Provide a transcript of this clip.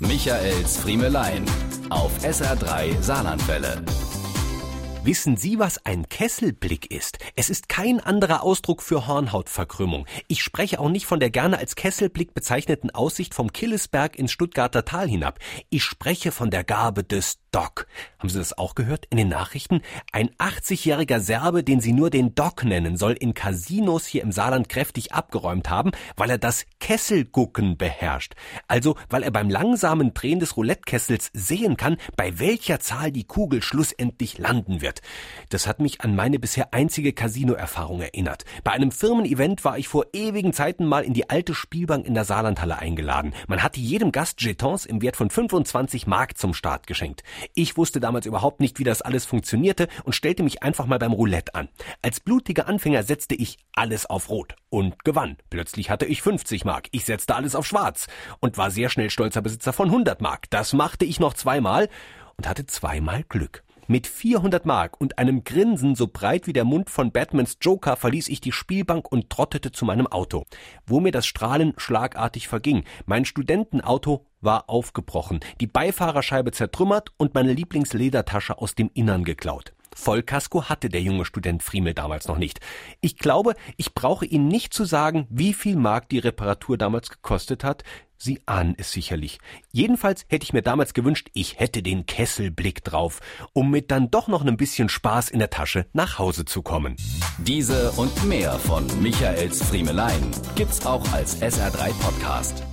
Michaels Friemelein auf SR3 Saarlandwelle. Wissen Sie, was ein Kesselblick ist? Es ist kein anderer Ausdruck für Hornhautverkrümmung. Ich spreche auch nicht von der gerne als Kesselblick bezeichneten Aussicht vom Killesberg ins Stuttgarter Tal hinab. Ich spreche von der Gabe des Doc. Haben Sie das auch gehört in den Nachrichten? Ein 80-jähriger Serbe, den Sie nur den Doc nennen, soll in Casinos hier im Saarland kräftig abgeräumt haben, weil er das Kesselgucken beherrscht. Also, weil er beim langsamen Drehen des Roulettekessels sehen kann, bei welcher Zahl die Kugel schlussendlich landen wird. Das hat mich an meine bisher einzige Casino-Erfahrung erinnert. Bei einem Firmen-Event war ich vor ewigen Zeiten mal in die alte Spielbank in der Saarlandhalle eingeladen. Man hatte jedem Gast Jetons im Wert von 25 Mark zum Start geschenkt. Ich wusste damals überhaupt nicht, wie das alles funktionierte und stellte mich einfach mal beim Roulette an. Als blutiger Anfänger setzte ich alles auf Rot und gewann. Plötzlich hatte ich 50 Mark. Ich setzte alles auf Schwarz und war sehr schnell stolzer Besitzer von 100 Mark. Das machte ich noch zweimal und hatte zweimal Glück. Mit 400 Mark und einem Grinsen so breit wie der Mund von Batmans Joker verließ ich die Spielbank und trottete zu meinem Auto, wo mir das Strahlen schlagartig verging. Mein Studentenauto war aufgebrochen, die Beifahrerscheibe zertrümmert und meine Lieblingsledertasche aus dem Innern geklaut. Vollkasko hatte der junge Student Friemel damals noch nicht. Ich glaube, ich brauche Ihnen nicht zu sagen, wie viel Mark die Reparatur damals gekostet hat. Sie ahnen es sicherlich. Jedenfalls hätte ich mir damals gewünscht, ich hätte den Kesselblick drauf, um mit dann doch noch ein bisschen Spaß in der Tasche nach Hause zu kommen. Diese und mehr von Michaels Friemelein gibt's auch als SR3 Podcast.